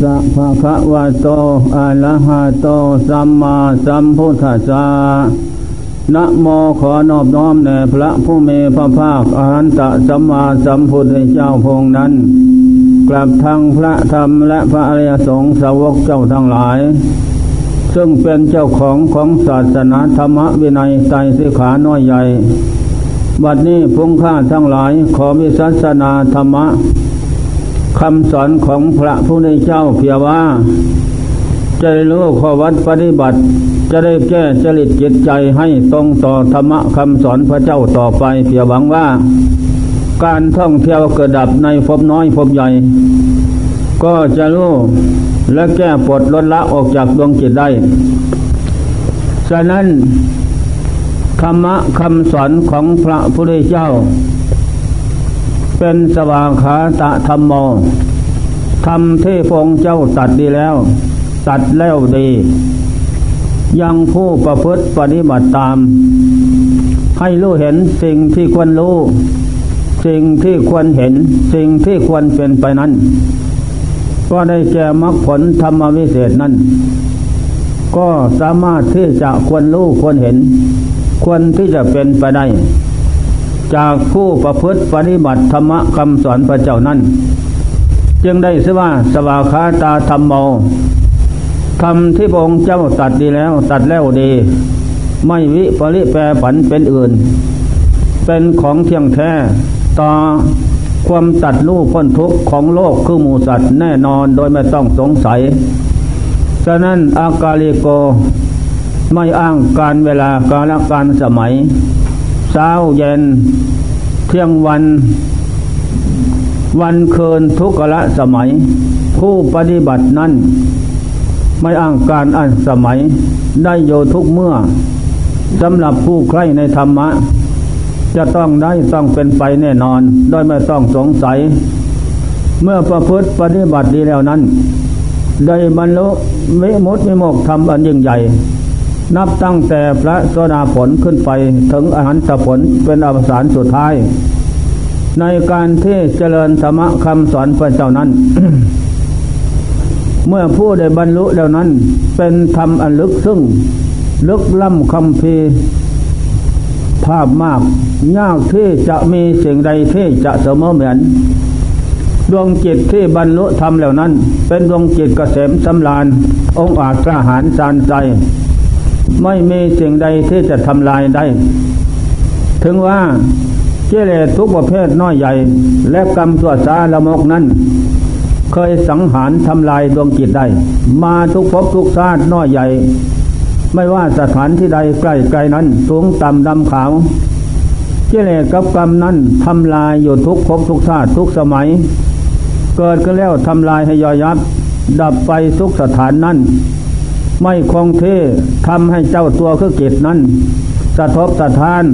สะภะคะวะโตอะระหะโตสัมมาสัมพุทธัสสะนะโมขอนอบน้อมแด่พระผู้มีพระภาคอรหันตสัมมาสัมพุทธเจ้าพงนั้น กลับทางพระธรรมและพระอริยสงฆ์สาวกเจ้าทั้งหลาย ซึ่งเป็นเจ้าของของศาสนาธรรมวินัยไตสิขาน้อยใหญ่ บัดนี้พงข้าทั้งหลายขอวิสัสนาธรรมะ คำสอนของพระผู้ในเจ้าเพียว่า จะได้รู้ข้อวัดปฏิบัติ จะได้แก้จริตจิตใจให้ตรงต่อธรรมะคำสอนพระเจ้าต่อไปเพียหวังว่า การท่องเที่ยวเกิดดับในภพน้อยภพใหญ่ ก็จะรู้และแก้ปลดลดละออกจากดวงจิตได้ ฉะนั้นธรรมะคำสอนของพระพุทธเจ้า เป็นสว่างขาตะธรรมโมทำที่พงเจ้าตัดดีแล้ว ตัดแล้วดี ยังผู้ประพฤติปฏิบัติตาม ให้รู้เห็นสิ่งที่ควรรู้ สิ่งที่ควรเห็น สิ่งที่ควรเป็นไปนั้น ก็ได้แก่มรรคผลธรรมวิเศษนั้น ก็สามารถที่จะควรรู้ควรเห็น ควรที่จะเป็นไปได้ จากผู้ประพฤติปฏิบัติธรรมคำสอนพระเจ้านั้น จึงได้สว่าสวาคาตาธรรมโมทำที่พระองค์เจ้าตัดดีแล้วตัดแล้วดี ไม่วิปริแปรผันเป็นอื่น เป็นของเที่ยงแท้ต่อความตัดลูกพ้นทุกข์ของโลกคือหมูสัตว์แน่นอนโดยไม่ต้องสงสัย ฉะนั้นอากาลิโกไม่อ้างการเวลาการละการสมัย เช้าเย็น เที่ยงวัน วันคืนทุกละสมัย ผู้ปฏิบัตินั้น ไม่อ้างการอันสมัยได้โยทุกเมื่อสำหรับผู้ใครในธรรมะ จะต้องได้ต้องเป็นไปแน่นอน โดยไม่ต้องสงสัย เมื่อประพฤติปฏิบัติดีแล้วนั้น ได้บรรลุวิมุตติโมกธรรมอันยิ่งใหญ่ นับตั้งแต่พระโสดาผลขึ้นไปถึงอรหันตผลเป็นอวสานสุดท้าย ในการที่เจริญธรรมคำสอนพระเจ้านั้น เมื่อผู้ได้บรรลุแล้วนั้น เป็นธรรมอันลึกซึ่ง ลึกล้ำคำพีภาพมาก ยากที่จะมีสิ่งใดที่จะเสมอเหมือน ดวงจิตที่บรรลุธรรมแล้วนั้น เป็นดวงจิตเกษมสำราญองค์อาจกระหารจานใจ ไม่มีสิ่งใดที่จะทำลายได้ ถึงว่าเจเลทุกประเภทน้อยใหญ่ และกรรมสวดสาละมกนั้น เคยสังหารทำลายดวงจิตได้ มาทุกภพทุกชาติน้อยใหญ่ ไม่ว่าสถานที่ใดใกล้ไกลนั้น สูงต่ำดำขาวเจเลกับกรรมนั้นทำลายอยู่ทุกภพทุกชาติทุกสมัย เกิดก็แล้วทำลายให้ย่อยยับดับไปทุกสถานนั้น ไม่คงที่ทำให้เจ้าตัวคือกิจนั้นสะทบสะท้าน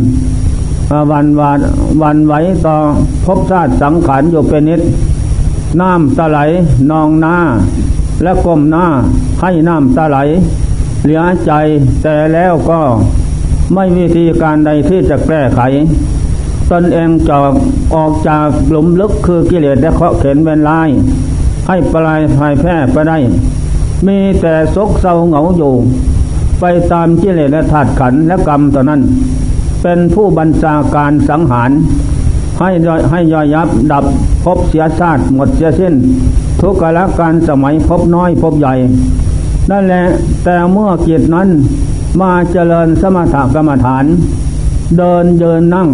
วันวันวันไหวต่อพบชาติสังขารอยู่เป็นนิด น้ำตะไหลนองหน้า และก้มหน้าให้น้ำตะไหล เหลือใจแต่แล้วก็ไม่วิธีการใดที่จะแก้ไข ตนเองจอกออกจากหลุมลึกคือกิเลสและเคาะเข็นเวนลาย ให้ปลายภายแพร่ไปได้ มีแต่ซกเศร้าเหงาอยู่ไปตามกิเลสและธาตุขันและกรรมต่อนนั้น เป็นผู้บัญชาการสังหาร ให้ให้ย่อยยับดับพบเสียชาติหมดเสียสิ้น ทุกกาลการสมัยพบน้อยพบใหญ่นั่นแหละแต่เมื่อกิจนั้นมาเจริญสมถกรรมฐาน เดินเดินนั่ง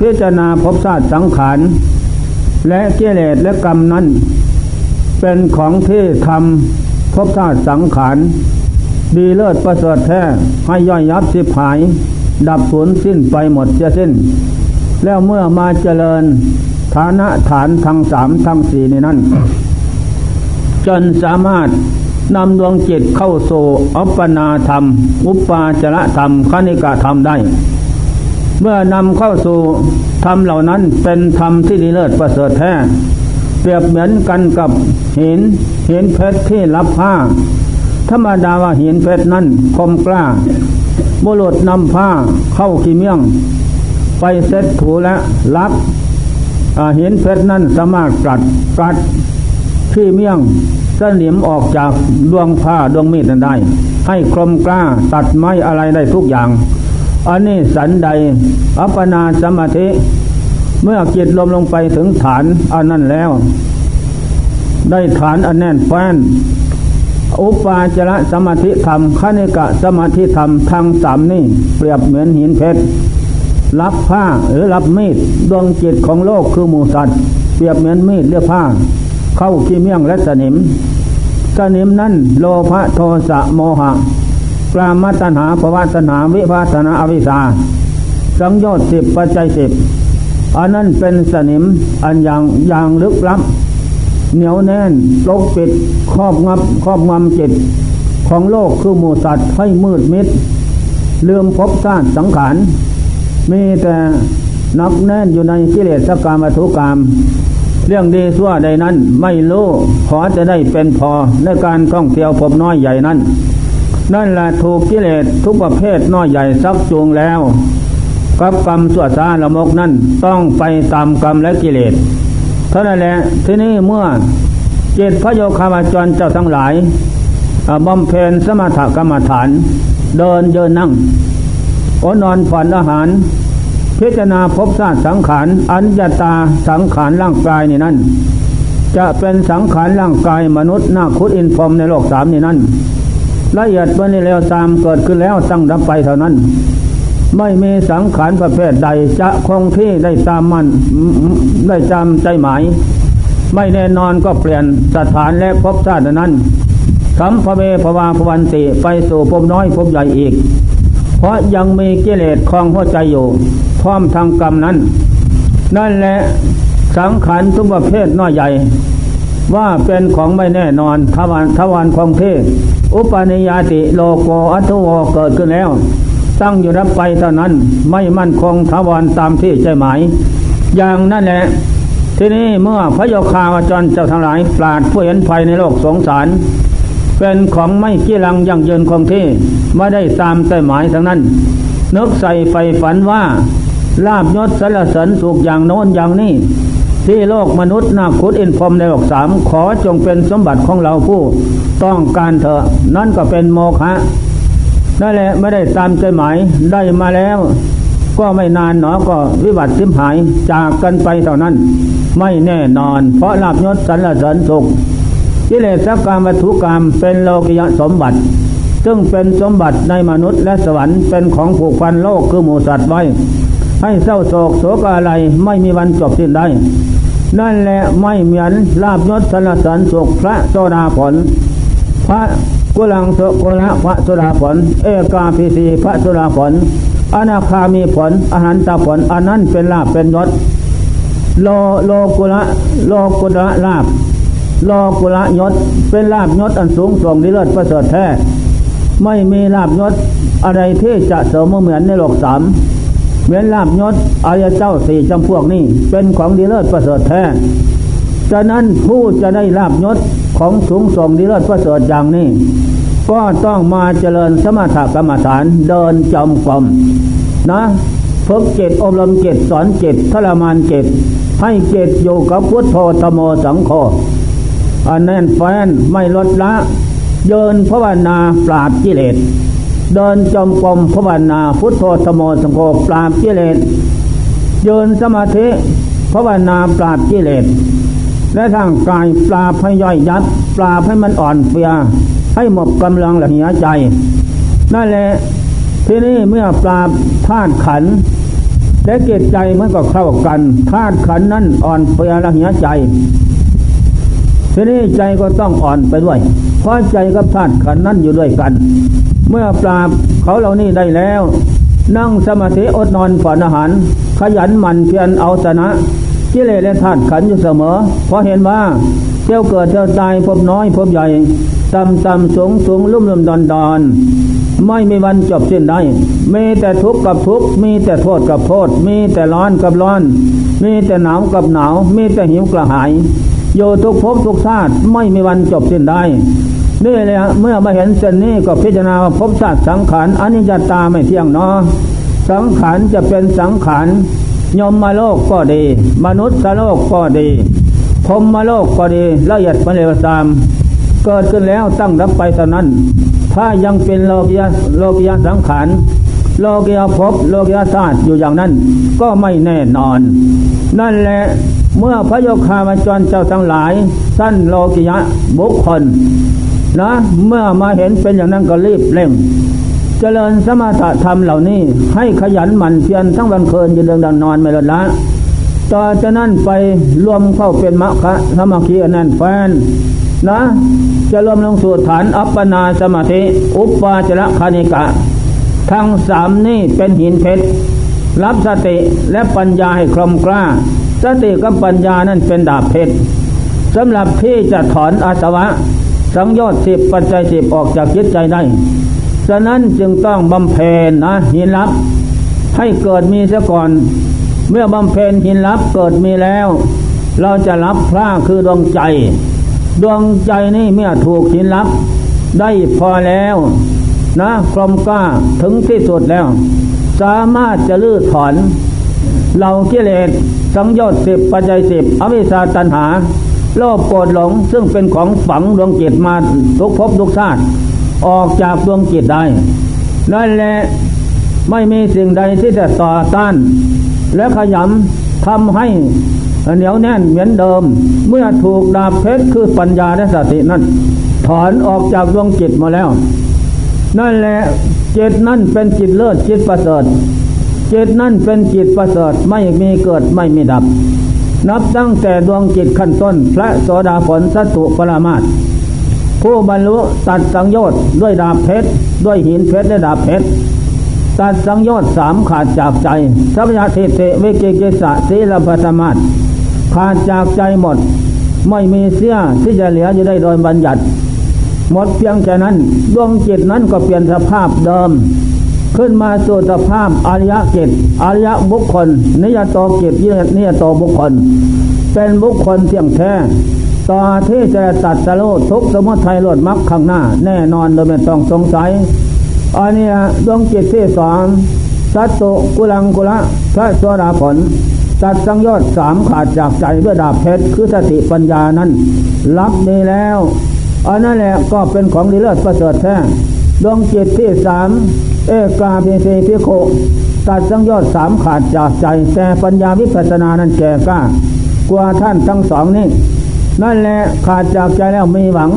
พิจารณาพบชาติสังขาร และกิเลสและกรรมนั้น เป็นของที่ทำพบธาตุสังขาร ดีเลิศประเสริฐแท้ให้ย่อยยับสิบหาย ดับสูญสิ้นไปหมดจะสิ้น แล้วเมื่อมาเจริญฐานะฐานทั้งสามทั้งสี่ในนั้น จนสามารถนำดวงจิตเข้าสู่อัปปนาธรรม อุปปาจระธรรมคณิกาธรรมได้ เมื่อนำเข้าสู่ธรรมเหล่านั้นเป็นธรรมที่ดีเลิศประเสริฐแท้ เปรียบเหมือนกันกับหินหินเพชรที่รับผ้า ธรรมดาว่าหินเพชรนั้นคมกล้าบุรุษนำผ้าเข้าขีเมี่ยง ไปเซ็ตถูและลักหินเพชรนั้นสามารถกัดกัดขี้เมี่ยงเสนิมออกจากดวงผ้าดวงมีดนั้นได้ ให้คมกล้าตัดไม้อะไรได้ทุกอย่างอันนี้สันใด อัปปนาสมาธิ เมื่อจิตลมลงไปถึงฐานอันนั้นแล้ว ได้ฐานอันแน่นแฟ้นอุปาจระสมาธิธรรมคณิกะสมาธิธรรมทางสามนี่เปรียบเหมือนหินเพชรรับผ้าหรือรับมีดดวงจิตของโลกคือหมูสัตว์ เปรียบเหมือนมีดเลือกผ้า เข้าขี้เมี่ยงและสนิม สนิมนั้นโลภะโทสะโมหะกลามัตนาภวะตนาวิภาตนาอวิชาสังโยชน์สิบปัจจัยสิบ อันนั้นเป็นสนิมอันอย่างอย่างลึกลับ เหนียวแน่นปกปิดครอบงับครอบงำจิต ของโลกคือหมูสัตว์ให้มืดมิดลืมพบชาติสังขาร มีแต่นักแน่นอยู่ในกิเลสกรรมธุกรรม เรื่องดีสั่วใดนั้นไม่รู้ขอจะได้เป็นพอในการท่องเที่ยวพบน้อยใหญ่นั้น นั่นแหละถูกกิเลสทุกประเภทน้อยใหญ่ซักจูงแล้ว กับกรรมสั่วซาละมกนั้นต้องไปตามกรรมและกิเลสเท่านั้นแหละที่นี้เมื่อเจตพระโยคาวาจรเจ้าทั้งหลายบำเพ็ญสมถกรรมฐาน เดินเยินนั่งอนอนผ่อนอาหาร พิจารณาพบชาสังขารอัญญาตาสังขารร่างกายนี่นั่นจะเป็นสังขารร่างกายมนุษย์หน้าคุดอินพรมในโลกสามนี่นั่นละเอียดวันนี้แล้วตามเกิดขึ้นแล้วตั้งดับไปเท่านั้น ไม่มีสังขารประเภทใดจะคงที่ได้ตามมันได้จำใจหมาย ไม่แน่นอนก็เปลี่ยนสถานและพบชาตินั้นสัมภเวภวาภวันติไปสู่ภพน้อยภพใหญ่อีก เพราะยังมีกิเลสคลองหัวใจอยู่ พร้อมทางกรรมนั้น นั่นแหละสังขารทุกประเภทน้อยใหญ่ ว่าเป็นของไม่แน่นอนทวารทวารคงเทอุปนิยติโลโกอัตโวเกิดขึ้นแล้ว ตั้างอยู่รับไปเท่านั้นไม่มั่นคงทวรตามที่ใจหมาย อย่างนั่นแหละ ทีนี้เมื่อพระโยคาวจรเจ้าทั้งหลายปราดผู้เห็นภัยในโลกสงสาร เป็นของไม่กี้ลังยั่งยืนคงที่ไม่ได้ตามใจหมายทั้งนั้นนึกใส่ไฟฝันว่าลาบยศสารเสริญสุขอย่างโน้นอย่างนี้ ที่โลกมนุษย์นาคุดอินพรมในโลกสามขอจงเป็นสมบัติของเราผู้ ต้องการเถอะนั่นก็เป็นโมฆะ นั่นแหละไม่ได้ตามใจหมายได้มาแล้ว ก็ไม่นานหนอก็วิบัติสิมหายจากกันไปเท่านั้น ไม่แน่นอน เพราะลาบยศสรรเสริญสุขกิเลสกรรมวัตถุกรรมเป็นโลกิยสมบัติ ซึ่งเป็นสมบัติในมนุษย์และสวรรค์เป็นของผูกพันโลกคือหมูสัตว์ไว้ ให้เศร้าโศกโศกอะไรไม่มีวันจบสิ้นได้นั่นแหละไม่เหมือนลาบยศสรรเสริญสุขพระโซดาผลพระ กุลังโสกุละพระสุราผล เอกาพิสีพระสุราผล อนาคามีผลอาหารตาผลอันนั้นเป็นลาบเป็นยศโลโลกุละโลกุละลาบโลกุละยศ เป็นลาบยศอันสูงส่งดีเลิศประเสริฐแท้ ไม่มีลาภยศอะไรที่จะเสริมเหมือนในโลกสามเหมือนลาภยศอริยเจ้าสี่จำพวกนี้เป็นของดีเลิศประเสริฐแท้ ฉะนั้นผู้จะได้ลาภยศของสูงส่งดีเลิศประเสริฐอย่างนี้ ก็ต้องมาเจริญสมถกรรมฐานเดินจงกรมนะฝึกจิตอบรมจิตสอนจิตทรมานจิตให้จิตอยู่กับพุทโธธโมสังโฆอันแน่นแฟนไม่ลดละเยินภาวนาปราบกิเลสเดินจมกรมภาวนาพุทโธธโมสังโฆปราบกิเลสเยินสมาธิภาวนาปราบกิเลส และทางกายปราบให้ย่อยยับปราให้มันอ่อนเฟีย ให้หมดกำลังละเหียใจนั่นแหละทีนี้เมื่อปราธาตุขัน และเกตใจมันก็เข้ากันธาตุขันนั้นอ่อนเฟียละเหียใจทีนี้ใจก็ต้องอ่อนไปด้วย เพราะใจกับธาตุขันนั้นอยู่ด้วยกัน เมื่อปราบเขาเหล่านี้ได้แล้ว นั่งสมาธิอดนอนผ่อนอาหาร ขยันหมั่นเพียรเอาชนะ กิเลสและธาตุขันอยู่เสมอ เพราะเห็นว่าเที่ยวเกิดเที่ยวตายพบน้อยพบใหญ่ต่ำต่ำสูงสูงลุ่มลุ่มดอนดอนไม่มีวันจบสิ้นได้ มีแต่ทุกข์กับทุกข์ มีแต่โทษกับโทษ มีแต่ร้อนกับร้อน มีแต่หนาวกับหนาว มีแต่หิวกระหายโยทุกภพทุกชาติไม่มีวันจบสิ้นได้นี่เลยเมื่อมาเห็นเส้นนี้ก็พิจารณาภพชาติสังขารอนิจจตาไม่เที่ยงเนาะสังขารจะเป็นสังขาร ยมมาโลกก็ดี มนุษย์โลกก็ดีพรมมาโลกก็ดีละเอียดปเลวตาม เกิดขึ้นแล้วตั้งรับไปเท่านั้น ถ้ายังเป็นโลกียโลกียสังขารโลกียภพโลกียศาสตร์อยู่อย่างนั้นก็ไม่แน่นอน นั่นแหละเมื่อพระโยคามาจรเจ้าทั้งหลาย สั้นโลกิยะบุคคลนะเมื่อมาเห็นเป็นอย่างนั้นก็รีบเร่ง เจริญสมถะธรรมเหล่านี้ ให้ขยันหมั่นเพียรทั้งวันคืนยืนเดินดันนอนไม่ลดละต่อจากนั้นไปรวมเข้าเป็นมรรคสมาธิอันนั้นแฟนนะ จะรวมลงสู่ฐานอัปปนาสมาธิ อุปปาจระคณิกะ ทั้งสามนี่เป็นหินเพชร รับสติและปัญญาให้คลมกล้า สติกับปัญญานั้นเป็นดาบเพชรสำหรับที่จะถอนอาสวะ สังโยชน์สิบปัจจัยสิบออกจากจิตใจได้ ฉะนั้นจึงต้องบำเพ็ญนะหินลับ ให้เกิดมีเสียก่อน เมื่อบำเพ็ญหินลับเกิดมีแล้ว เราจะรับพระคือดวงใจ ดวงใจนี่เมื่อถูกหินลับ ได้พอแล้ว นะกลมกล้าถึงที่สุดแล้ว สามารถจะลื้อถอนเรากิเลสสังโยชน์สิบปัจจัยสิบอวิชาตันหา โลภโกรธหลงซึ่งเป็นของฝังดวงจิตมาทุกภพทุกชาติ ออกจากดวงจิตได้นั่นแหละไม่มีสิ่งใดที่จะต่อต้าน และขยำทำให้เหนียวแน่นเหมือนเดิม เมื่อถูกดาบเพชรคือปัญญาและสตินั้น ถอนออกจากดวงจิตมาแล้ว นั่นแหละจิตนั่นเป็นจิตเลิศจิตประเสริฐจิตนั่นเป็นจิตประเสริฐไม่มีเกิดไม่มีดับ นับตั้งแต่ดวงจิตขั้นต้น พระโสดาผลสัตุปรามาต ผู้บรรลุตัดสังโยชน์ด้วยดาบเพชรด้วยหินเพชรและดาบเพชรตัดสังโยชน์สามขาดจากใจสัพยาทิเตวิกิกิสะศีลปัตมาตขาดจากใจหมด ไม่มีเสี้ยที่จะเหลืออยู่ได้โดยบัญญัติ หมดเพียงแค่นั้นดวงจิตนั้นก็เปลี่ยนสภาพเดิม ขึ้นมาสู่สภาพอริยกิจอริยบุคคล นิยตโตกิจนิยตโตบุคคล เป็นบุคคลเที่ยงแท้ ต่อที่จะตัดสโลทุกสมุทัยลดมรรคข้างหน้า แน่นอนโดยไม่ต้องสงสัย อันนี้ดวงจิตที่สองสัตตุกุลังกุละพระสวดาผลตัดสังยอดสามขาดจากใจด้วยดาบเพชรคือสติปัญญานั้น รับดีแล้วอันนั่นแหละก็เป็นของดีเลิศประเสริฐแท้ดวงจิตที่สามเอกาพิเศษพิโคตัดสังยอดสามขาดจากใจแต่ปัญญาวิปัสสนานั้นแก่กล้ากว่าท่านทั้งสองนี้ นั่นแหละขาดจากใจแล้วมีหวัง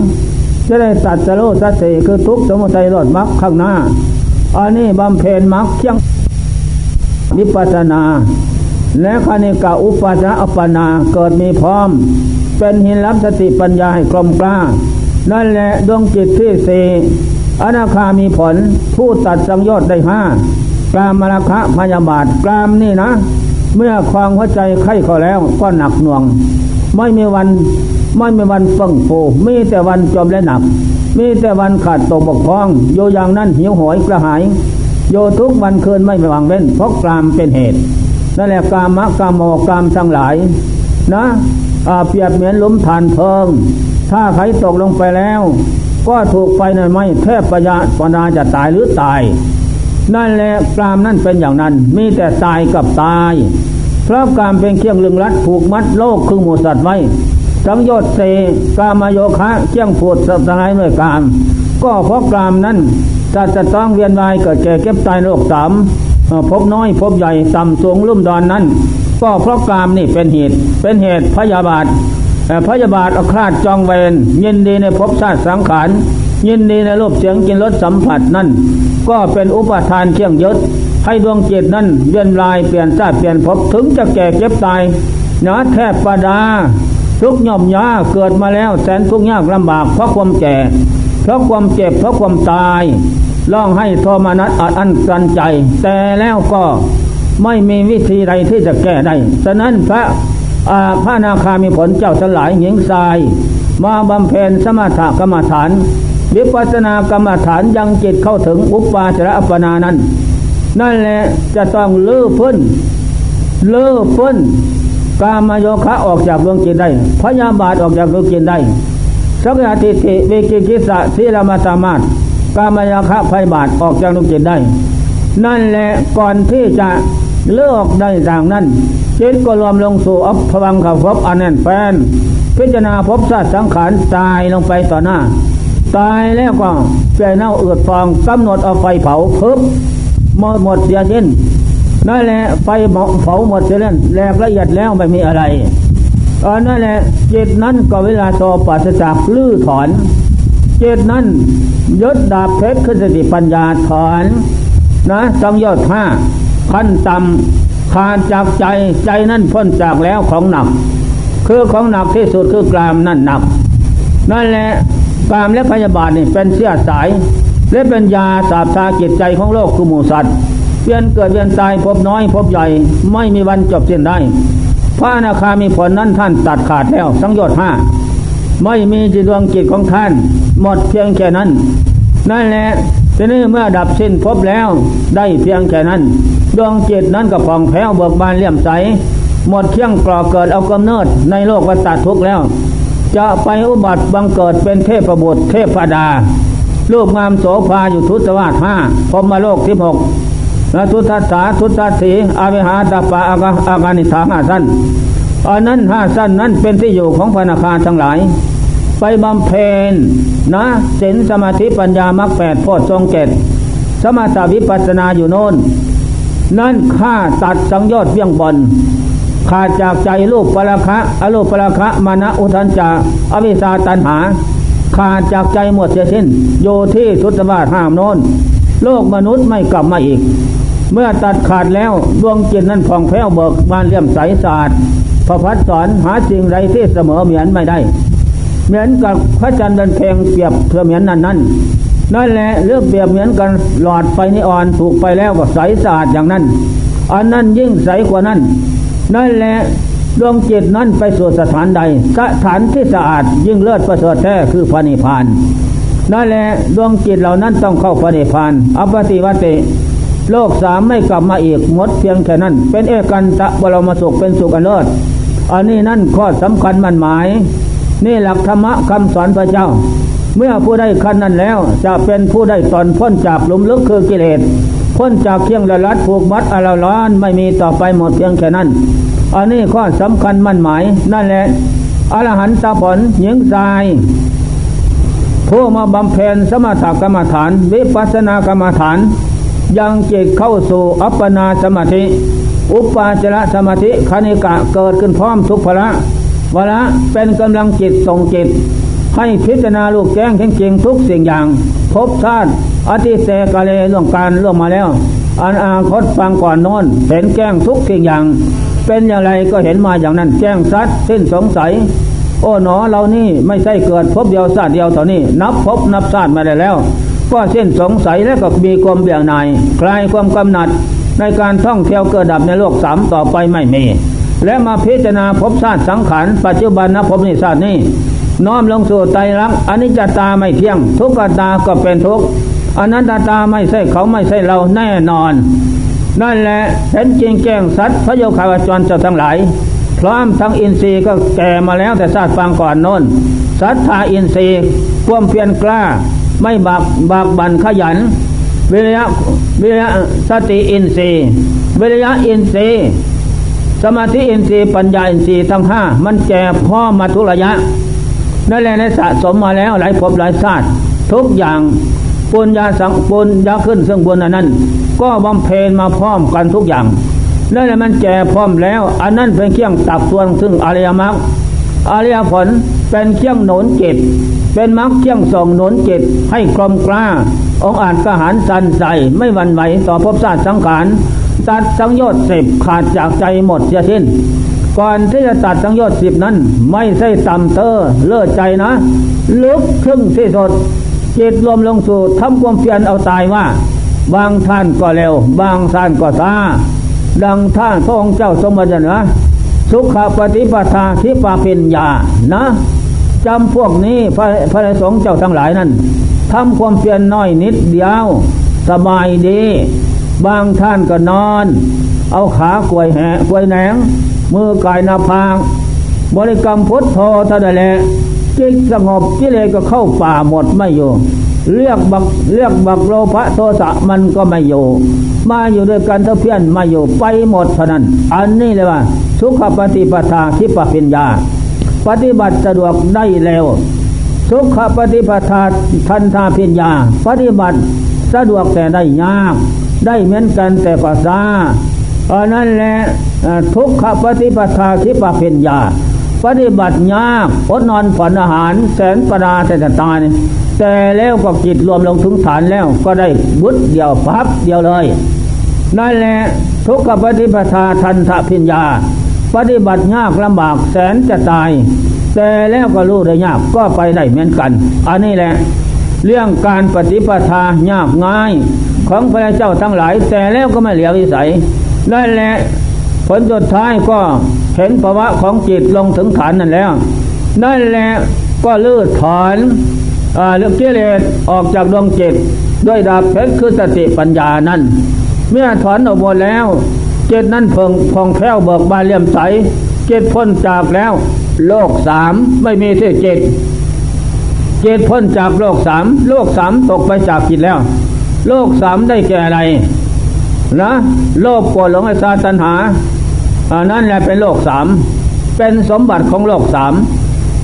จะได้ตัดสโลสัตติคือทุกสมุทัยรดมรรคข้างหน้า อันนี้บำเพ็ญมรรคเที่ยงวิปัสนา และคณิกาอุปาจาอัปปนาเกิดมีพร้อม เป็นหินรับสติปัญญาให้กลมกล้า นั่นแหละดวงจิตที่สี่อนาคามีผลผู้ตัดสังโยชน์ได้ห้ากามมรคะพยาบาทกามนี่นะ เมื่อคลองหัวใจไข้เขาแล้วก็หนักหน่วง ไม่มีวันไม่มีวันฟังฟูมีแต่วันจมและหนัก มีแต่วันขาดตกบกพร่อง โยอย่างนั้นหิวโหยกระหาย โยทุกวันคืนไม่วางเว้นเพราะกามเป็นเหตุนั่นแหละกามะกามโมกามทั้งหลาย นะเปรียบเหมือนลุมฐานเพลิง ถ้าใครตกลงไปแล้ว ก็ถูกไฟในไม้แทบประยาปนาจะตายหรือตาย นั่นแหละกามนั่นเป็นอย่างนั้น มีแต่ตายกับตาย พราะกามเป็นเครื่องลึงรัดผูกมัดโลกคือหมูสัตว์ไว้สังโยชน์เสกามโยคะเชี่ยงผูดสัตายด้วยกาม ก็เพราะกามนั้นจะจะต้องเวียนวายเกิดแก่เก็บตายโลกสามพบน้อยพบใหญ่ต่ำสูงลุ่มดอนนั้น ก็เพราะกามนี่เป็นเหตุ เป็นเหตุพยาบาทพยาบาทอาคราดจองเวรยินดีในภพชาติสังขารยินดีในรูปเสียงกินรสสัมผัสนั่น ก็เป็นอุปทานเชี่ยงยศ ให้ดวงจิตนั้นเวียนลายเปลี่ยนชาติเปลี่ยนภพถึงจะแก่เก็บตายนะแทบประดา ทุกย่อมยาเกิดมาแล้วแสนทุกยากลำบากเพราะความแก่เพราะความเจ็บเพราะความตายร้องให้โทมนัสอัดอั้นตันใจ แต่แล้วก็ไม่มีวิธีใดที่จะแก้ได้ฉะนั้นพระพระนาคามีผลเจ้าสลายหญิงทราย มาบำเพ็ญสมถกรรมฐานวิปัสสนากรรมฐานยังจิตเข้าถึงอุปาจระอัปปนานั้น นั่นแหละจะต้องเลื่อพื้นเลื่อพื้นกามโยคะออกจากดวงจิตได้พยาบาทออกจากดวงจิตได้สักยาติติวิกิกิสะสีลมาสามารถกามโยคะพยาบาทออกจากดวงจิตได้ นั่นแหละก่อนที่จะเลิกได้่างนั้นจิตก็รวมลงสู่อัพวังขภพอันแน่นแฟนพิจารณาพบชาติสังขารตายลงไปต่อหน้า ตายแล้วก็เปลเน่าเอือดฟองกำหนดเอาไฟเผาเพิ่ม หมดหมดเสียสิ้นนั่นแหละไฟเผาหมดเสียแล้วแหลกละเอียดแล้วไม่มีอะไรอนนั่นแหละจิตนั้นก็เวลาโตปัสจากลื้อถอนจิตนั้นยศดาบเพชรขึ้นสติปัญญาถอนนะสังยอดห้าขั้นต่ำขาดจากใจใจนั่นพ้นจากแล้วของหนัก คือของหนักที่สุดคือกรามนั่นหนัก นั่นแหละกรามและพยาบาทนี่เป็นเสี้ยสาย และเป็นยาสาบชาจิตใจของโลกคือหมูสัตว์เวียนเกิดเวียนตายพบน้อยพบใหญ่ไม่มีวันจบสิ้นได้ พระอนาคามีผลนั้นท่านตัดขาดแล้วสังโยชน์ห้าไม่มีจิตดวงจิตของท่าน หมดเพียงแค่นั้น นั่นแหละทีนี้เมื่อดับสิ้นพบแล้วได้เพียงแค่นั้น ดวงจิตนั้นก็ผ่องแผ้วเบิกบานเลี่ยมใส หมดเที่ยงกรอเกิดเอากำเนิดในโลกวัฏทุกข์แล้ว จะไปอุบัติบังเกิดเป็นเทพบุตรเทพดา รูปงามโสภาอยู่ทุตวาสห้าพมมาโลกที่หกและทุตัสสาทุตัสสีอาวิหาตาปะอากาอากานิธาห้าสั้นอันนั้นห้าสั้นนั้นเป็นที่อยู่ของพนาคาทั้งหลาย ไปบำเพ็ญนะศีลสมาธิปัญญามรรคแปดโพชฌงเกตสมาธิวิปัสนาอยู่โน่น นั่นฆ่าตัดสังยอดเพียงบนขาดจากใจรูปปราคะอรูปปราคะมานะอุทันจาอวิชาตันหา ขาดจากใจหมดเสียสิ้น โยที่ทุตบาทห้ามโน้น โลกมนุษย์ไม่กลับมาอีก เมื่อตัดขาดแล้วดวงจิตนั้นผ่องแผ้วเบิกบานเลี่ยมใสสะอาดพระพัดสอนหาสิ่งใดที่เสมอเหมือนไม่ได้ เหมือนกับพระจันทร์เดินเพลงเปรียบเสมือนนั้นนั้นนั่นแหละเรื่องเปรียบเหมือนกันหลอดไฟนิออนถูกไปแล้วก็ใสสะอาดอย่างนั้น อันนั้นยิ่งใสกว่านั้นนั่นแหละ ดวงจิตนั้นไปสู่สถานใด สถานที่สะอาดยิ่งเลิศประเสริฐแท้คือพระนิพพานนั่นแหละดวงจิตเหล่านั้นต้องเข้าพระนิพพานอปฏิวัติโลกสามไม่กลับมาอีกหมดเพียงแค่นั้น เป็นเอกันตะบรมสุขเป็นสุขอันเลิศอันนี้นั่นข้อสำคัญมันหมาย นี่หลักธรรมะคำสอนพระเจ้า เมื่อผู้ได้ขั้นนั้นแล้ว จะเป็นผู้ได้ตอนพ้นจากหลุมลึกคือกิเลส พ้นจากเคียงละลัดผูกมัดอลาร้อนไม่มีต่อไปหมดเพียงแค่นั้น อันนี้ข้อสำคัญมั่นหมาย นั่นแหละอรหันตผลหญิงชาย ผู้มาบำเพ็ญสมถกรรมฐาน วิปัสสนากรรมฐาน ยังจิตเข้าสู่อัปปนาสมาธิ อุปาจระสมาธิคณิกะเกิดขึ้นพร้อมทุกพละวละเป็นกำลังจิตส่งจิต ให้พิจารณาลูกแจ้งจริงทุกสิ่งอย่าง พบชาติอธิเสกาเลเรื่องการเรื่องมาแล้วอันอาคตฟังก่อนน้นเห็นแจ้งทุกสิ่งอย่าง เป็นอย่างไรก็เห็นมาอย่างนั้นแจ้งซัดสิ้นสงสัย โอ้หนอเรานี่ไม่ใช่เกิดพบเดียวชาติเดียวเท่านี้ นับพบนับชาติมาได้แล้ว ก็เส้นสงสัยแล้วก็มีความเบี่ยงนายคลายความกำหนัด ในการท่องเที่ยวเกิดดับในโลกสามต่อไปไม่มีและมาพิจารณาพบชาติสังขารปัจจุบันนะพบนิชาตินี้ น้อมลงสู่ไตรักอันิจจตาไม่เที่ยง ทุกขตาก็เป็นทุกข์อนันตตาไม่ใช่เขาไม่ใช่เราแน่นอน นั่นแหละเห็นจริงแจ้งสัตว์พระโยคาวจรเจ้าทั้งหลายพร้อมทั้งอินทรีย์ก็แก่มาแล้วแต่ชาติฟังก่อนโน้นศรัทธาอินทรีย์ความเพียรกล้า ไม่บากบากบันขยันวิริยะวิริยะสติอินทรีย์วิริยะอินทรีย์สมาธิอินทรีย์ปัญญาอินทรีย์ทั้งห้ามันแก่พ่อมาทุระยะ นั่นแหละในสะสมมาแล้วหลายภพหลายชาติทุกอย่างปุญญาสังปุญญาขึ้นซึ่งบุญนั้น ก็บำเพ็ญมาพร้อมกันทุกอย่างนั่นแหละมันแก่พร้อมแล้ว อันนั้นเป็นเครื่องตักตวงซึ่งอริยมรรคอริยผลเป็นเครื่องหนุนจิตเป็นมรรคเครื่องส่งหนุนจิตให้กลมกล้า องอาจกระหารสันใจไม่หวั่นไหวต่อภพชาติสังขารตัดสังโยชน์สิบขาดจากใจหมดเสียสิ้น ก่อนที่จะตัดสังโยชน์สิบนั้น ไม่ใช่ต่ำเตอเลิศใจนะ ลึกครึ่งที่สุดจิตรวมลงสู่ทำความเพียรเอาตายว่า บางท่านก็เร็ว บางท่านก็ช้าดังท่านพระองค์เจ้าสมบัตินะ สุขปฏิปทาทิปาเป็นยานะจำพวกนี้พระพระสงฆ์เจ้าทั้งหลายนั้นทำความเพียรน้อยนิดเดียว สบายดี บางท่านก็นอน เอาขากวยแหกวยแหนง มือกายนาพาง บริกรรมพุทโธเท่านั้นแหละจิตสงบกิเลสก็เข้าป่าหมดไม่อยู่เรียกบักเรียกบักโลภะโทสะมันก็ไม่อยู่ มาอยู่ด้วยกันเท่าเพี้ยนมาอยู่ไปหมดเท่านั้น อันนี้เลยว่า สุขปฏิปทาทิปปิญญา ปฏิบัติสะดวกได้แล้ว สุขปฏิปทาทันทาพิญญา ปฏิบัติสะดวกแต่ได้ยาก ได้เหมือนกันแต่ก็ซา อันนั้นแหละทุกขปฏิปทาคิปพิญญาปฏิบัติยากอดนอนฝันอาหาร แสนประดาแต่ตายแต่แล้วก็จิตรวมลงถึงฐานแล้วก็ได้บุตรเดียวพับเดียวเลย นั่นแหละทุกขปฏิปทาทันทพิญญา ปฏิบัติยากลำบากแสนจะตาย แต่แล้วก็รู้ได้ยากก็ไปได้เหมือนกัน อันนี้แหละ เรื่องการปฏิปทายากง่าย ของพระเจ้าทั้งหลาย แต่แล้วก็ไม่เหลียววิสัย นั่นแหละผลสุดท้ายก็เห็นภาวะของจิตลงถึงฐานนั่นแล้ว นั่นแหละก็ลื้อถอนเรื่องกิเลสออกจากดวงจิต ด้วยดาบเพชรคือสติปัญญานั้น เมื่อถอนออกหมดแล้วจิตนั้นเพิงพองแผ้วเบิกบานเลี่ยมใสจิตพ้นจากแล้ว โลกสามไม่มีที่จิตจิตพ้นจากโลกสามโลกสามตกไปจากจิตแล้ว โลกสามได้แก่อะไร นะโลภโกรธหลงไอ้ซาตันหาอันนั้นแหละเป็นโลกสามเป็นสมบัติของโลกสาม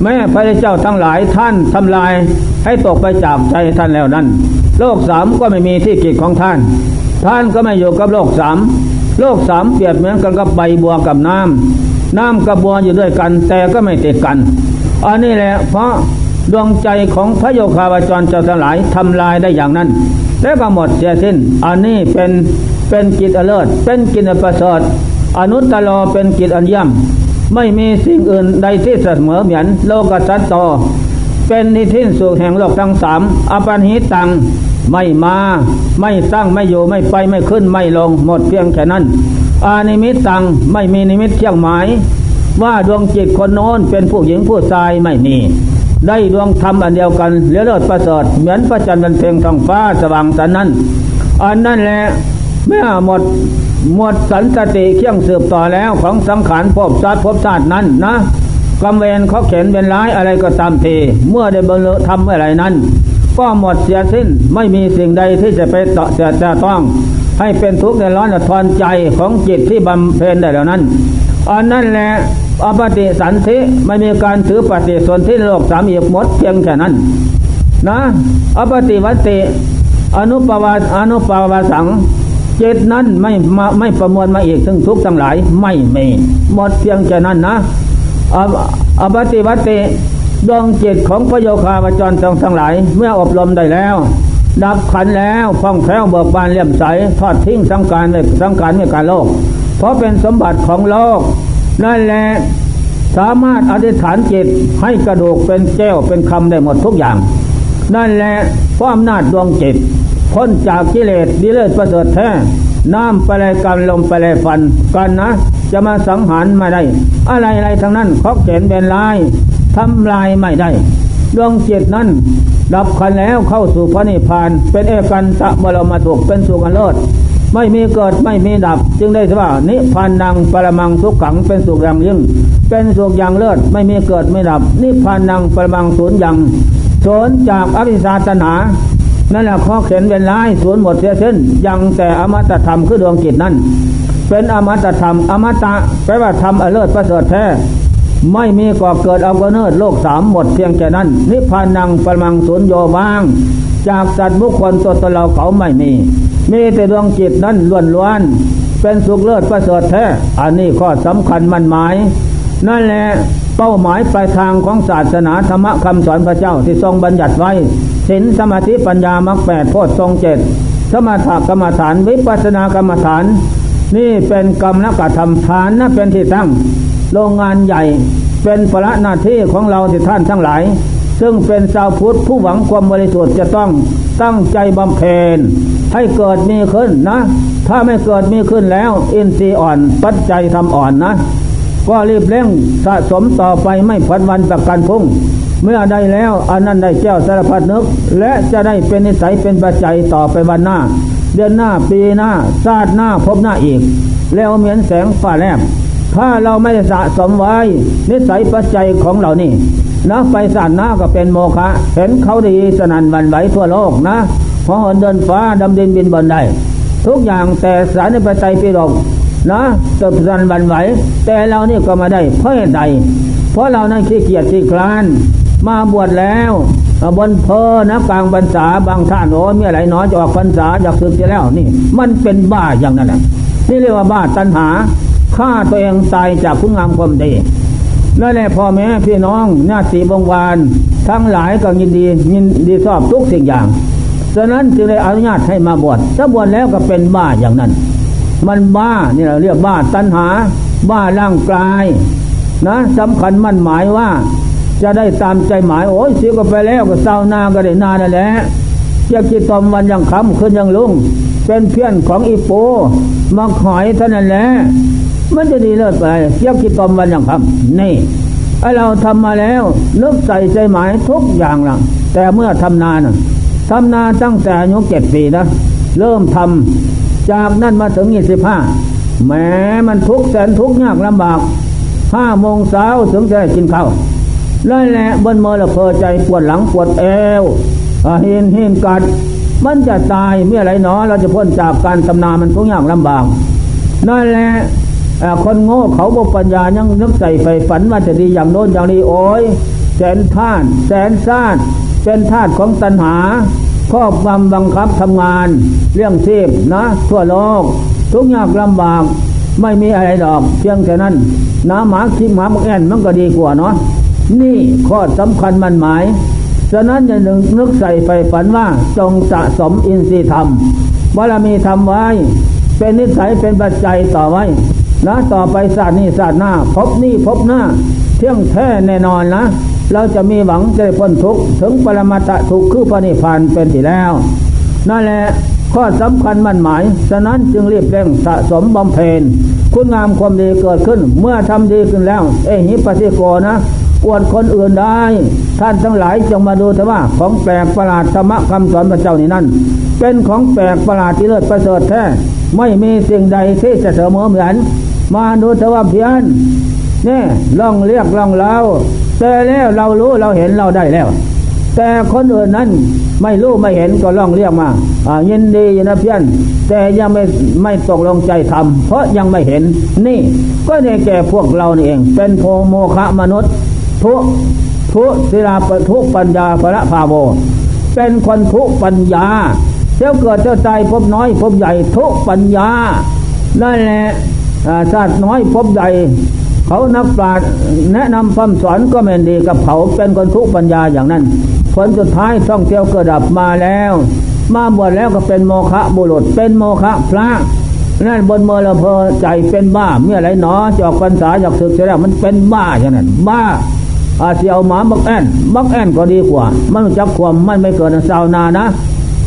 แม่พระเจ้าทั้งหลายท่านทำลายให้ตกไปจากใจท่านแล้วนั้น โลกสามก็ไม่มีที่กิจของท่าน ท่านก็ไม่อยู่กับโลกสามโลกสามเปรียบเหมือนกันกับใบบัวกับน้ำน้ำกับบัวอยู่ด้วยกัน แต่ก็ไม่ติดกัน อันนี้แหละเพราะดวงใจของพระโยคาวจรเจ้าทั้งหลายทำลายได้อย่างนั้น แล้วก็หมดเสียสิ้น อันนี้เป็น เป็นกิจอเลิศเป็นกิจประเสริฐอนุตตรเป็นกิจอันย่ำไม่มีสิ่งอื่นใดที่เสมอเหมือนโลกสัตโตเป็นนิทินสุขแห่งโลกทั้งสามอปันหิตังไม่มาไม่ตั้งไม่อยู่ไม่ไปไม่ขึ้นไม่ลงหมดเพียงแค่นั้น อานิมิตตังไม่มีนิมิตเที่ยงหมาย ว่าดวงจิตคนโน้นเป็นผู้หญิงผู้ชายไม่มี ได้ดวงธรรมอันเดียวกันเลือเลิศประเสริฐเหมือนพระจันทร์เป็นเพียงทองฟ้าสว่างสันนั้น อันนั้นแหละ เมื่อหมดหมดสันตติเคี่ยงสืบต่อแล้วของสังขารพบชาติพบชาตินั้นนะกำเวนเขาเข็นเป็นร้ายอะไรก็ตามทีเมื่อได้บรรลุทำอะไรนั้น ก็หมดเสียสิ้นไม่มีสิ่งใดที่จะไปต่อจะต้องให้เป็นทุกข์ในร้อนทอนใจของจิตที่บำเพ็ญได้แล้วนั้นอันนั้นแหละอปฏิสันธิไม่มีการถือปฏิสนธิโลกสามอีกหมดเพียงแค่นั้น นะอปฏิวัติอนุปวาอนุปวาสัง จิตนั้นไม่มาไม่ประมวลมาอีกถึงทุกทั้งหลายไม่มีหมดเพียงแค่นั้นนะอปฏิวัติดวงจิตของพระโยคาวจรทั้งทั้งหลาย เมื่ออบรมได้แล้ว ดับขันแล้วฟ่องแผ้วเบิกบานเลี่ยมใสทอดทิ้งสังการในสังการในการโลก เพราะเป็นสมบัติของโลก นั่นแหละสามารถอธิษฐานจิตให้กระดูกเป็นแก้วเป็นคำได้หมดทุกอย่าง นั่นแหละเพราะอำนาจดวงจิต พ้นจากกิเลสดีเลิศประเสริฐแท้น้ำไปเลยกันลมไปเลยฟันกันนะ จะมาสังหารไม่ได้ อะไรอะไรทั้งนั้นเขาเขียนเป็นลายทำลายไม่ได้ดวงจิตนั้นดับขันแล้วเข้าสู่พระนิพพาน เป็นเอกันตะบรมถูกเป็นสุกันเลิศไม่มีเกิดไม่มีดับ จึงได้ว่านิพพานดังปรมังสุขขังเป็นสุขอย่างยิ่ง เป็นสุขอย่างเลิศไม่มีเกิดไม่ดับ นิพพานดังปรมังศูนย์อย่างโสนจากอภิสาตนา นั่นแหละข้อเข็นเป็นร้ายสูญหมดเสียสิ้นยังแต่อมตะธรรมคือดวงจิตนั้นเป็นอมตะธรรม อมตะแปลว่าธรรมอเลิศประเสริฐแท้ไม่มีก่อเกิดเอากเนิดโลกสามหมดเพียงแค่นั้น นิพพานังปรมังสูญโยบ้าง จากสัตว์บุคคลตัวตนเราเขาไม่มี มีแต่ดวงจิตนั้นล้วนล้วนเป็นสุขเลิศประเสริฐแท้ อันนี้ข้อสำคัญมันหมาย นั่นแหละเป้าหมายปลายทางของศาสนาธรรมคำสอนพระเจ้าที่ทรงบัญญัติไว้ ศีลสมาธิปัญญามรรคแปดโพชทรงเจ็ดสมถกรรมฐานวิปัสนากรรมฐาน นี่เป็นกรรมนักธรรมฐานนะเป็นที่ตั้ง โรงงานใหญ่เป็นภาระหน้าที่ของเราที่ท่านทั้งหลาย ซึ่งเป็นชาวพุทธผู้หวังความบริสุทธิ์จะต้องตั้งใจบำเพ็ญให้เกิดมีขึ้นนะ ถ้าไม่เกิดมีขึ้นแล้ว อินทรีย์อ่อนปัจจัยทำอ่อนนะ ก็รีบเร่งสะสมต่อไปไม่พันวันประกันพุ่ง เมื่อได้แล้วอันนั้นได้แก้วสารพัดนึก และจะได้เป็นนิสัยเป็นปัจจัยต่อไปวันหน้า เดือนหน้าปีหน้าชาติหน้าพบหน้าอีก แล้วเหมือนแสงฟ้าแลบถ้าเราไม่สะสมไว้นิสัยปัจจัยของเรานี่นะไปสานหน้าก็เป็นโมฆะเห็นเขาดีสนันวันไหวทั่วโลกนะพอหินเดินฟ้าดำดินบินบนได้ ทุกอย่างแต่สารในปัจจัยปีดก นะตบสันบันไหว แต่เรานี่ก็มาได้เพราะใด เพราะเรานั้นขี้เกียจขี้คลาน มาบวชแล้วบนเพอนะกลางพรรษาบางท่านโอ้มีอะไรน้อยจะออกพรรษาอยากสึกจะแล้วนี่ มันเป็นบ้าอย่างนั้นแหละนี่เรียกว่าบ้าตัณหาฆ่าตัวเองตายจากคุณงามความดีนั่นแหละพ่อแม่พี่น้องญาติบงวานทั้งหลายก็ยินดียินดีชอบทุกสิ่งอย่าง ฉะนั้นจึงได้อนุญาตให้มาบวชถ้าบวชแล้วก็เป็นบ้าอย่างนั้น มันบ้าเนี่เราเรียกบ้าตัณหา บ้าร่างกาย นะสำคัญมั่นหมายว่า จะได้ตามใจหมายโอ้ยเสียก็ไปแล้วก็เศร้านาก็ได้นานั่นแหละเจ้ากิตอมวันยังคำขึ้นยังลุงเป็นเพื่อนของอีโปมาหอยเท่านั้นแหละมันจะดีเลิศไปเจ้ากิตอมวันยังคำนี่ไอเราทำมาแล้วนึกใส่ใจหมายทุกอย่างละแต่เมื่อทำนานทำนาตั้งแต่อายุเจ็ดปีนะเริ่มทำ จากนั้นมาถึงยี่สิบห้าแม้มันทุกแสนทุกยากลำบากห้าโมงเช้าถึงจะกินข้าวนั่นแหละบนมือละเพอใจปวดหลังปวดเอวเห็นเห็นกัด มันจะตายเมื่อไรหนอเราจะพ้นจากการทำนามันทุกอย่างลำบากนั่นแหละคนโง่เขาบปัญญายังนึกใส่ไฟฝันว่าจะดีอย่างโน้นอย่างนี้โอ้ยแสนท่าน แสนซ่านเป็นธาตุของตัณหา ครอบงำบังคับทำงานเรื่องเทพนะ ทั่วโลก ทุกยากลำบากไม่มีอะไรดอกเพียงแค่นั้นน้าหมาคิดหมาบักแอนมันก็ดีกว่าเนาะนี่ข้อสำคัญมันหมายฉะนั้นอย่าหนึกใส่ไฟฝันว่าจงสะสมอินทรีย์ธรรมบารมีทำไว้ เป็นนิสัยเป็นปัจจัยต่อไว้นะต่อไปศาสตร์นี้ศาสตร์หน้า พบนี่พบหน้า เที่ยงแท้แน่นอนนะ เราจะมีหวังจะพ้นทุกข์ถึงปรมาตะทุกข์คือพระนิพพานเป็นที่แล้ว นั่นแหละข้อสำคัญมั่นหมาย ฉะนั้นจึงรีบเร่งสะสมบำเพ็ญคุณงามความดีเกิดขึ้น เมื่อทำดีขึ้นแล้ว เอหิปัสสิโกนะอวดคนอื่นได้ ท่านทั้งหลายจงมาดูแต่ว่าของแปลกประหลาดธรรมคำสอนพระเจ้านี่นั่น เป็นของแปลกประหลาดที่เลิศประเสริฐแท้ ไม่มีสิ่งใดที่จะเสมอเหมือน มาดูแต่ว่าเพียนนี่ลองเรียกลองเล่า แต่แล้วเรารู้เราเห็นเราได้แล้ว แต่คนอื่นนั้นไม่รู้ไม่เห็นก็ลองเรียกมาอ่ายินดีนะเพื่อนแต่ยังไม่ไม่ตกลงใจทำเพราะยังไม่เห็น นี่ก็ได้แก่พวกเรานี่เอง เป็นโพโมคะมนุษย์ทุทุศิลาปทุปัญญาพระภาโวเป็นคนทุปัญญาเจ้าเกิดเจ้าใจพบน้อยพบใหญ่ทุปัญญานั่นแหละชาติน้อยพบใหญ่ เขานักปราชญ์แนะนำคำสอนก็ไม่ดีกับเขาเป็นคนทุกปัญญาอย่างนั้น ผลสุดท้ายท่องเที่ยวเกิดดับมาแล้ว มาบวชแล้วก็เป็นโมฆะบุรุษเป็นโมฆะพระนั่นบนเมื่อเราเพอใจเป็นบ้าเมื่อไรหนอจอกพรรษาจากศึกเสร็จแล้วมันเป็นบ้าอย่างนั้น บ้าอาเสียวหมาบักแอนบักแอนก็ดีกว่า มันจับความมันไม่เกิดสาวนานะ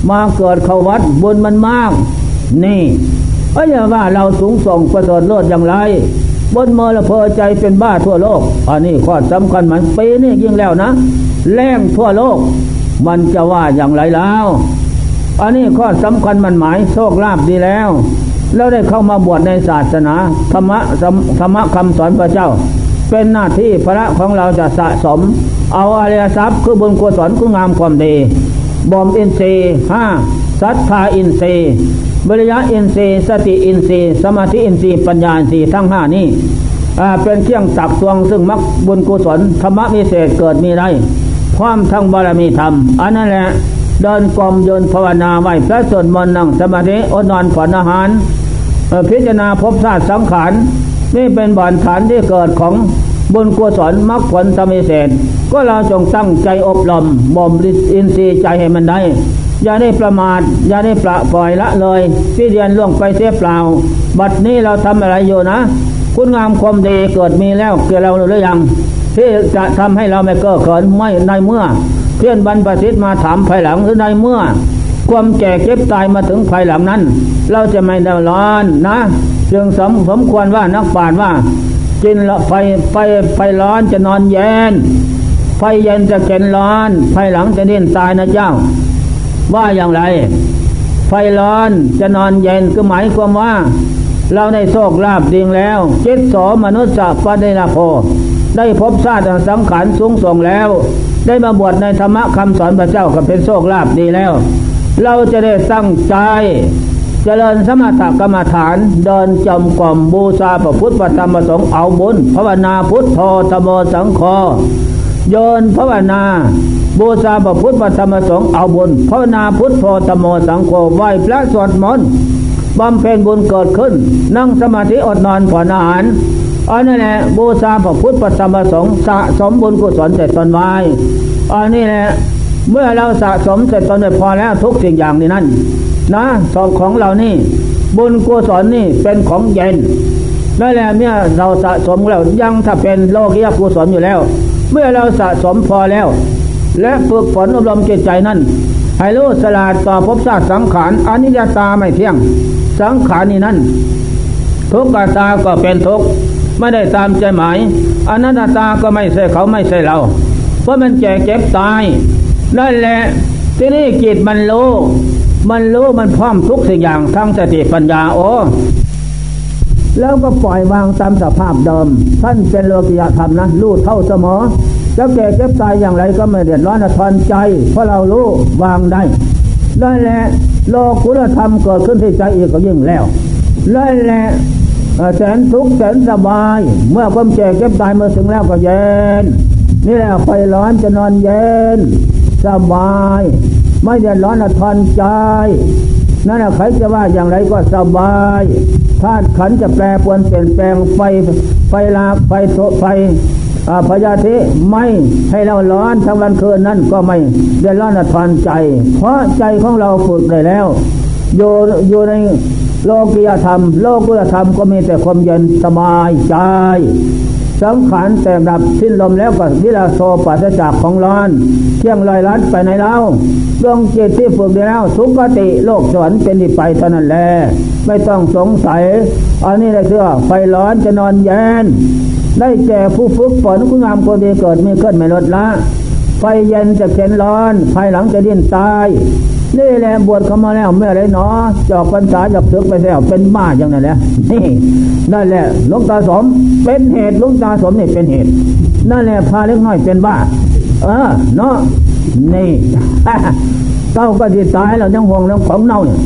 มาเกิดเขาวัดบุญมันมาก นี่เอ้ยว่าเราสูงส่งประเสริฐเลิศอย่างไร บนเมอละเพอใจเป็นบ้าทั่วโลก อันนี้ข้อสำคัญมันปีนี้ยิ่งแล้วนะ แรงทั่วโลก มันจะว่าอย่างไรแล้ว อันนี้ข้อสำคัญมันหมายโชคลาภดีแล้ว แล้วได้เข้ามาบวชในศาสนาธรรมะธรรมะคำสอนพระเจ้า เป็นหน้าที่พระของเราจะสะสม เอาอริยทรัพย์คือบุญกุศลคุณงามความดีบ่มอินทรีย์ห้าศรัทธาอินทรีย์ วิริยะอินทรีย์สติอินทรีย์สมาธิอินทรีย์ปัญญาอินทรีย์ทั้งห้านี้เป็นเครื่องตักตวงซึ่งมรรคบุญกุศลธรรมะมีเศษเกิดมีไรพร้อมทั้งบารมีธรรม อันนั้นแหละเดินจงกรมภาวนาไหว้พระสวดมนต์นั่งสมาธิอดนอนผ่อนอาหาร พิจารณาพบชาติสังขารนี่เป็นบานฐานที่เกิดของบุญกุศลมรรคผลธรรมเศษก็เราจงตั้งใจอบรมบ่มอินทรีย์ใจให้มันได้ อย่าได้ประมาทอย่าได้ปละปล่อยละเลยที่เรียนล่วงไปเสียเปล่า บัดนี้เราทำอะไรอยู่นะ คุณงามความดีเกิดมีแล้วเกิดเราหรือยัง ที่จะทำให้เราไม่เก้อเขินไม่ในเมื่อ เพื่อนบรรพชิตมาถามภายหลังหรือในเมื่อ ความแก่เก็บตายมาถึงภายหลังนั้น เราจะไม่เดือดร้อนนะจึงสมสมควรว่านักปราชญ์ว่ากินละไฟไฟไฟร้อนจะนอนเย็นไฟเย็นจะเก็นร้อนภายหลังจะเด่นตายนะเจ้า ว่าอย่างไร ไฟร้อนจะนอนเย็นก็หมายความว่า เราได้โชคลาภดีแล้วจิตสอมนุษย์สัพพได้ลาโพได้พบชาติสังขารสูงส่งแล้ว ได้มาบวชในธรรมะคำสอนพระเจ้าก็เป็นโชคลาภดีแล้ว เราจะได้ตั้งใจเจริญสมถกรรมฐานเดินจมกลมบูชาพระพุทธธรรมประสงค์เอาบุญภาวนาพุทธโธธโมสังโฆโยนภาวนา บูชาพระพุทธธรรมสงฆ์เอาบุญภาวนาพุทธโธธโมสังโฆไหวพระสวดมนต์บำเพ็ญบุญเกิดขึ้น นั่งสมาธิอดนอนผ่อนอาหารอันนี้แหละบูชาพระพุทธธรรมสงฆ์สะสมบุญกุศลเสร็จตนไว้อันนี้แหละเมื่อเราสะสมเสร็จตนได้พอแล้วทุกสิ่งอย่างนี้นั่นนะสอบของเรานี่ บุญกุศลนี่เป็นของเย็นนั่นแหละเมื่อเราสะสมแล้วยังถ้าเป็นโลกียกุศลอยู่แล้ว เมื่อเราสะสมพอแล้ว และฝึกฝนอบรมจิตใจนั้นให้รู้สลาดต่อภพชาติสังขารอนิจจตาไม่เที่ยง สังขารนี่นั่นทุกขตาก็เป็นทุกข์ไม่ได้ตามใจหมายอนัตตาก็ไม่ใช่เขาไม่ใช่เรา เพราะมันแก่เจ็บตายนั่นแหละที่นี่จิตมันรู้มันรู้มันพร้อมทุกสิ่งอย่างทั้งสติปัญญาโอ้แล้วก็ปล่อยวางตามสภาพเดิม ท่านเป็นโลกิยธรรมนะรู้เท่าเสมอ จะแก่เก็บตายอย่างไรก็ไม่เดือดร้อนทอนใจ เพราะเรารู้วางได้ได้แหละโลกุลธรรมเกิดขึ้นที่ใจอีกก็ยิ่งแล้วได้แหละแสนทุกข์แสนสบาย เมื่อความแก่เก็บตายมาถึงแล้วก็เย็น นี่แหละไฟร้อนจะนอนเย็น สบาย ไม่เดือดร้อนทอนใจนั่นแหะใครจะว่าอย่างไรก็สบายธาตุขันจะแปรปวนเปลี่ยนแปลงไฟไฟลาไฟโสไฟ พยาธิไม่ให้เราร้อนทั้งวันคืนนั่นก็ไม่เดือดร้อนทอนใจ เพราะใจของเราฝึกได้แล้วอยู่อยู่ในโลกียธรรม โลกุยธรรมก็มีแต่ความเย็นสบายใจสังขารแต่ดับสิ้นลมแล้วก็วิลาโซปัสจากของร้อนเที่ยงลอยลัดไปในเราดวงจิตที่ฝึกได้แล้วสุกติโลกสวรรค์เป็นที่ไปเท่านั้นแหละไม่ต้องสงสัย อันนี้เลยคือไฟร้อนจะนอนเย็น ได้แก่ผู้ฝึกฝนคุณงามคนดีเกิดไม่เกิดไม่ลดละ ไฟเย็นจะเข็นร้อน ภายหลังจะดิ้นตาย นี่แหละบวชเข้ามาแล้วเมื่อไรเนาะจอกพรรษาจับศึกไปแล้วเป็นบ้าอย่างนั้นแหละนี่นั่นแหละลุงตาสมเป็นเหตุลุงตาสมนี่เป็นเหตุ นั่นแหละพาเล็กน้อยเป็นบ้า เออเนาะนี่เต้าก็จะตายแล้วยังห่วงเรื่องของเน่าเนี่ย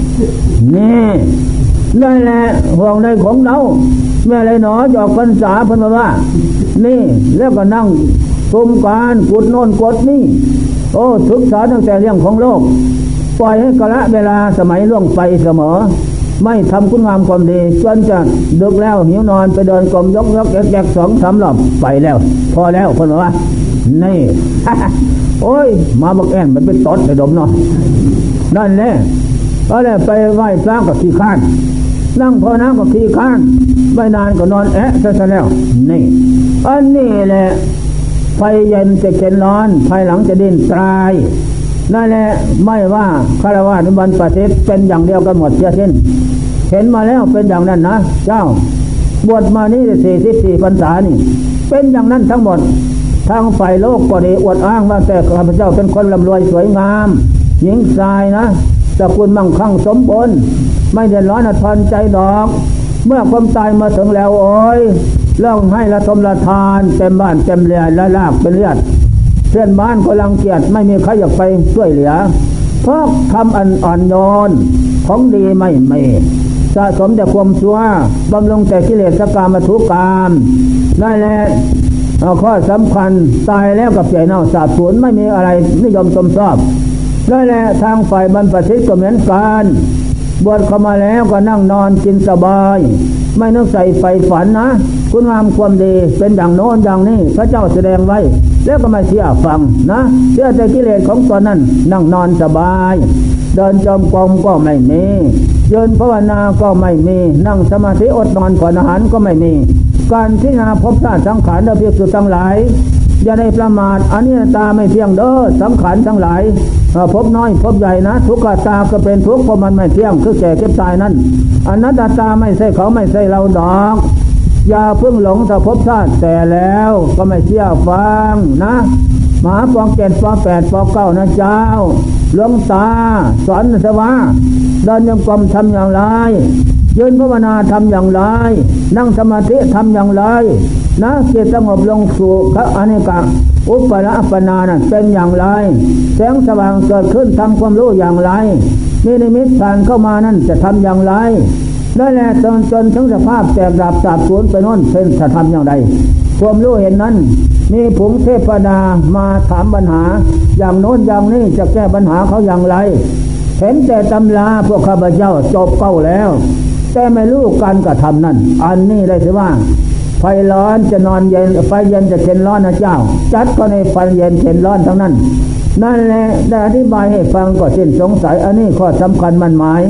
นี่ นั่นแหละห่วงในของเน่าเมื่อไรเนาะจอกพรรษาพันว่า นี่แล้วก็นั่งกลมการกดโน่นกดนี่ โอ้ศึกษาตั้งแต่เรื่องของโลก ปล่อยให้กละเวลาสมัยล่วงไปเสมอ ไม่ทำคุณงามความดีจนจะดึกแล้วหิวนอนไปเดินกลมยกยกแยกสองสามรอบไปแล้ว พอแล้วคนว่า นี่ โอ้ย มาบักแอนมันเป็นตดในดมเนาะนั่นแหละก็เลยไปไหว้พระกับขี้ข้าน นั่งพอน้ำกับขี้ข้านไม่นานก็นอนแอะซะแล้ว นี่ อันนี้แหละไฟเย็นจะเข็นร้อนภายหลังจะดิ้นตายนั่นแหละไม่ว่าคารวะนิบันปฏิเป็นอย่างเดียวกันหมดเสียสิ้นเห็นมาแล้วเป็นอย่างนั้นนะเจ้า บวชมานี่สี่สิบสี่พรรษานี่ เป็นอย่างนั้นทั้งหมดทางฝ่ายโลกก็ดีอวดอ้างว่าแต่ข้าพเจ้าเป็นคนร่ำรวยสวยงาม หญิงชายนะ สกุลมั่งคั่งสมบูรณ์ไม่เดือดร้อนทอนใจดอก เมื่อความตายมาถึงแล้วโอ้ยเรื่องให้ละทมละทานเต็มบ้านเต็มเรือนละลากเป็นเลือดเพื่อนบ้านก็รังเกียจไม่มีใครอยากไปช่วยเหลือเพราะทำอันอ่อนโยนของดีไม่ไม่สะสมแต่ความชั่วบำรุงแต่กิเลสกรรมทุกกรรมนั่นแหละข้อสำคัญตายแล้วกับใจเน่าสาบสูญไม่มีอะไรนิยมชมชอบ นั่นแหละทางฝ่ายบรรพชิตก็เหมือนกันบวชเข้ามาแล้วก็นั่งนอนกินสบาย ไม่ต้องใส่ไฟฝันนะ คุณงามความดีเป็นอย่างโน้นอย่างนี้ พระเจ้าแสดงไว้ แล้วก็มาเชื่อฟังนะเชื่อแต่กิเลสของตนนั้น นั่งนอนสบาย เดินจอมกรมก็ไม่มีเยืนภาวนาก็ไม่มี นั่งสมาธิอดนอนผ่อนอาหารก็ไม่มี การที่นาพบชาติสังขารเราเพียงสุดทั้งหลายอย่าได้ประมาทอันนี้ตาไม่เพียงเด้อสังขารทั้งหลาย พบน้อยพบใหญ่นะ ทุกขตาก็เป็นทุกข์เพราะมันไม่เที่ยงคือแก่เก็บตายนั้นอันนั้นตาไม่ใช่เขาไม่ใช่เราดอกอย่าเพิ่งหลงถ้าพบชาติแต่แล้วก็ไม่เชื่อฟังนะหมาปองเกตปอแปดปอเก้านะเจ้าหลวงตา สอนสวะเดินยังกรมทำอย่างไรยืนภาวนาทำอย่างไร นั่งสมาธิทำอย่างไร นะเกียรสงบลงสู่พระอเนกาอุปละปนานะเป็นอย่างไร แสงสว่างเกิดขึ้นทำความรู้อย่างไรมีนิมิตผ่านเข้ามานั่นจะทำอย่างไรนั่นแลจนจนถึงสภาพแตกดับสาบสูญไปน้นเป็นจะทำอย่างไรความรู้เห็นนั้น มีผงเทพดามาถามปัญหา อย่างโน้นอย่างนี้จะแก้ปัญหาเขาอย่างไร เห็นแต่ตำราพวกข้าพเจ้าจบเก้าแล้ว แต่ไม่รู้การกระทำนั่นอันนี้ได้ถือว่า ไฟร้อนจะนอนเย็นไฟเย็นจะเข็นร้อนนะเจ้า จัดก็ในไฟเย็นเข็นร้อนทั้งนั้น นั่นแหละได้อธิบายให้ฟังก็สิ้นสงสัยอันนี้ข้อสำคัญมันหมาย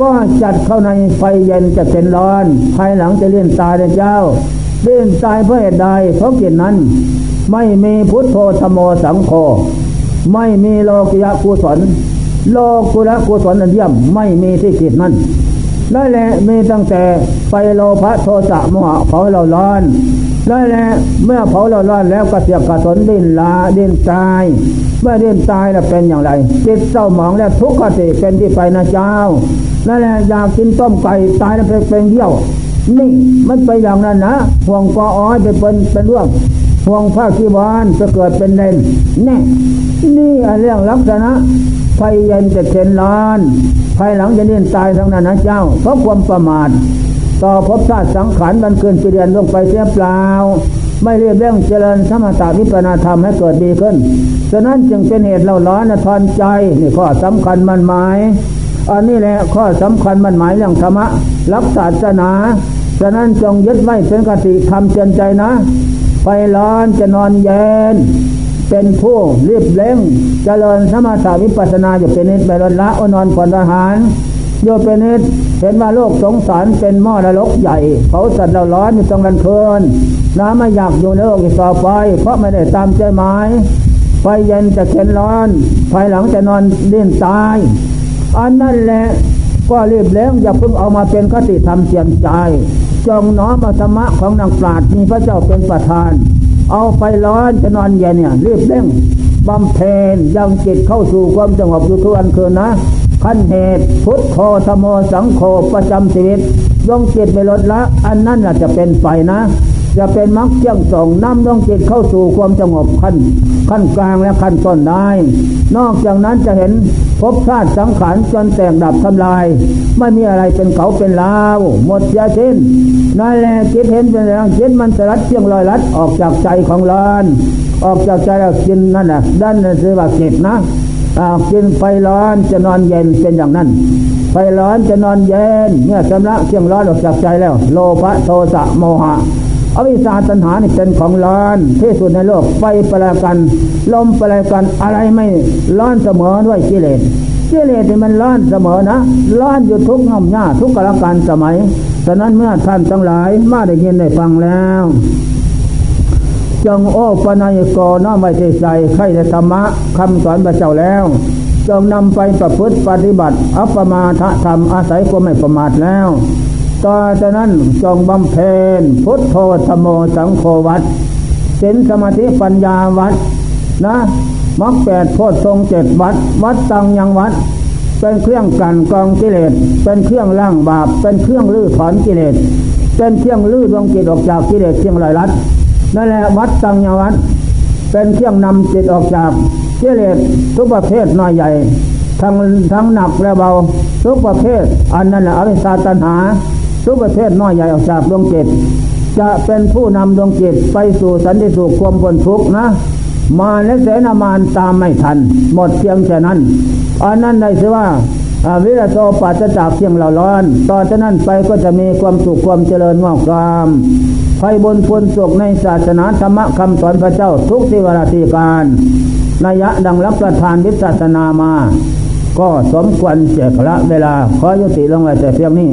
ก็จัดเข้าในไฟเย็นจะเป็นร้อน ภายหลังจะเลี่ยนตายนะเจ้าเลี่ยนตายเพราะเหตุใดเพราะกิจนั้น ไม่มีพุทโธธโมสังโฆไม่มีโลกิยะกุศลโลกุระกุศลอันเยี่ยมไม่มีที่กิจนั้น นั่นแหละมีตั้งแต่ไฟโลภะโทสะโมหะเผาเราร้อนนั่นแหละเมื่อเผาเราร้อนแล้วก็เสียกกระสนดินลาดินตาย เมื่อดินตายแล้วเป็นอย่างไรจิตเศร้าหมองแล้วทุกขติเป็นที่ไปนะเจ้านั่นแหละอยากกินต้มไก่ตายแล้วเป็นเยี่ยว นี่มันไปอย่างนั้นนะห่วงกออ้อยไปเป็นเป็นร่วงห่วงผ้าคีวานจะเกิดเป็นเลนแน่นี่เรื่องลักษณะไฟเย็นจะเข็นร้อน ภายหลังจะเนียนตายทั้งนั้นนะเจ้า เพราะความประมาทต่อภพชาติสังขารมันเกินปีเรียนลงไปเสียเปล่า ไม่เรียบเร่งเจริญสมถะวิปนาธรรมให้เกิดดีขึ้น ฉะนั้นจึงเป็นเหตุเราร้อนทอนใจนี่ข้อสำคัญมันหมายอันนี้แหละข้อสำคัญมันหมายเรื่องธรรมะรักศาสนา ฉะนั้นจงยึดไว้เป็นกติทำเตือนใจนะไฟร้อนจะนอนเย็น เป็นผู้รีบเร่งเจริญสมาธิวิปัสนาอยู่เป็นนิดไปรละอนอนผ่อนอาหารโยเป็นนิดเห็นว่าโลกสงสารเป็นหม้อระลกใหญ่เผาสัตว์เราร้อนอยู่ตรงกันคืนน้ำไม่อยากอยู่ในโลกอีกต่อไป เพราะไม่ได้ตามใจหมายไฟเย็นจะเข็นร้อน ภายหลังจะนอนเล่นตาย อันนั่นแหละก็รีบเล้งอย่าเพิ่งเอามาเป็นคติธรรมเจียมใจ จงน้อมธรรมะของนางปราดมีพระเจ้าเป็นประธาน เอาไฟร้อนจะนอนเย็นเนี่ย รีบเร่งบำเพ็ญยังจิตเข้าสู่ความสงบอยู่ทุกวันคืนนะขั้นเหตุพุทโธธโมสังโฆประจำชีวิตดวงจิตไปลดละ อันนั้นจะเป็นไฟนะ จะเป็นมรรคเชี่ยงส่งนำดวงจิตเข้าสู่ความสงบขั้นขั้นกลางและขั้นต้นได้ นอกจากนั้นจะเห็นภพชาติสังขารจนแตกดับทำลาย ไม่มีอะไรเป็นเขาเป็นลาวหมดยาสิ้นนั่นแหละคิดเห็นเป็นแรงคิดมันสลัดเชียงลอยลัดออกจากใจของลานออกจากใจเรากินนั่นน่ะด้านนั่นคือว่าเก็บนะกินไฟร้อนจะนอนเย็นเป็นอย่างนั้นไฟร้อนจะนอนเย็นเมื่อชำระเชียงร้อนออกจากใจแล้ว โลภะโทสะโมหะ อวิชชาตัณหานี่เป็นของร้อนที่สุดในโลกไฟประกัน ลมประกันอะไรไม่ร้อนเสมอด้วยกิเลสกิเลสนี่มันร้อนเสมอนะร้อนอยู่ทุกง่อมหน้าทุกกาลการสมัยฉะนั้นเมื่อท่านทั้งหลายมาได้ยินได้ฟังแล้วจงโอปนายกน้อมไว้ใจใครในธรรมะคำสอนพระเจ้าแล้ว จงนำไปประพฤติปฏิบัติ อัปมาทธรรมอาศัยความไม่ประมาทแล้ว ต่อจากนั้นจงบำเพ็ญพุทโธธโมสังโฆวัดศีลสมาธิปัญญาวัดนะมรรคแปดโพชทรงเจ็ดวัด วัดตังยังวัด เป็นเครื่องกันกองกิเลส เป็นเครื่องล่างบาป เป็นเครื่องลื้อถอนกิเลส เป็นเครื่องลื้อดวงจิตออกจากกิเลสเครื่องลอยลัดนั่นแหละวัดตังยังวัด เป็นเครื่องนำจิตออกจากกิเลสทุกประเภทน้อยใหญ่ทั้งทั้งหนักและเบาทุกประเภท อันนั้นแหละอวิชชาตัณหา ทุกประเภทน้อยใหญ่ออกจากดวงจิตจะเป็นผู้นำดวงจิตไปสู่สันติสุขความพ้นทุกข์นะ มาและเสนามานตามไม่ทัน หมดเพียงแค่นั้นอันนั้นได้ชื่อว่าวิรโตปัจจากเพียงเหล่าร้อน ต่อจากนั้นไปก็จะมีความสุขความเจริญงอกงามไฟบนพลสุขในศาสนาธรรมคำสอนพระเจ้าทุกสิวราตีการนัยะดังรับประทานวิศาสนามา ก็สมควรเสียละเวลาขอยุติลงไว้แต่เพียงนี้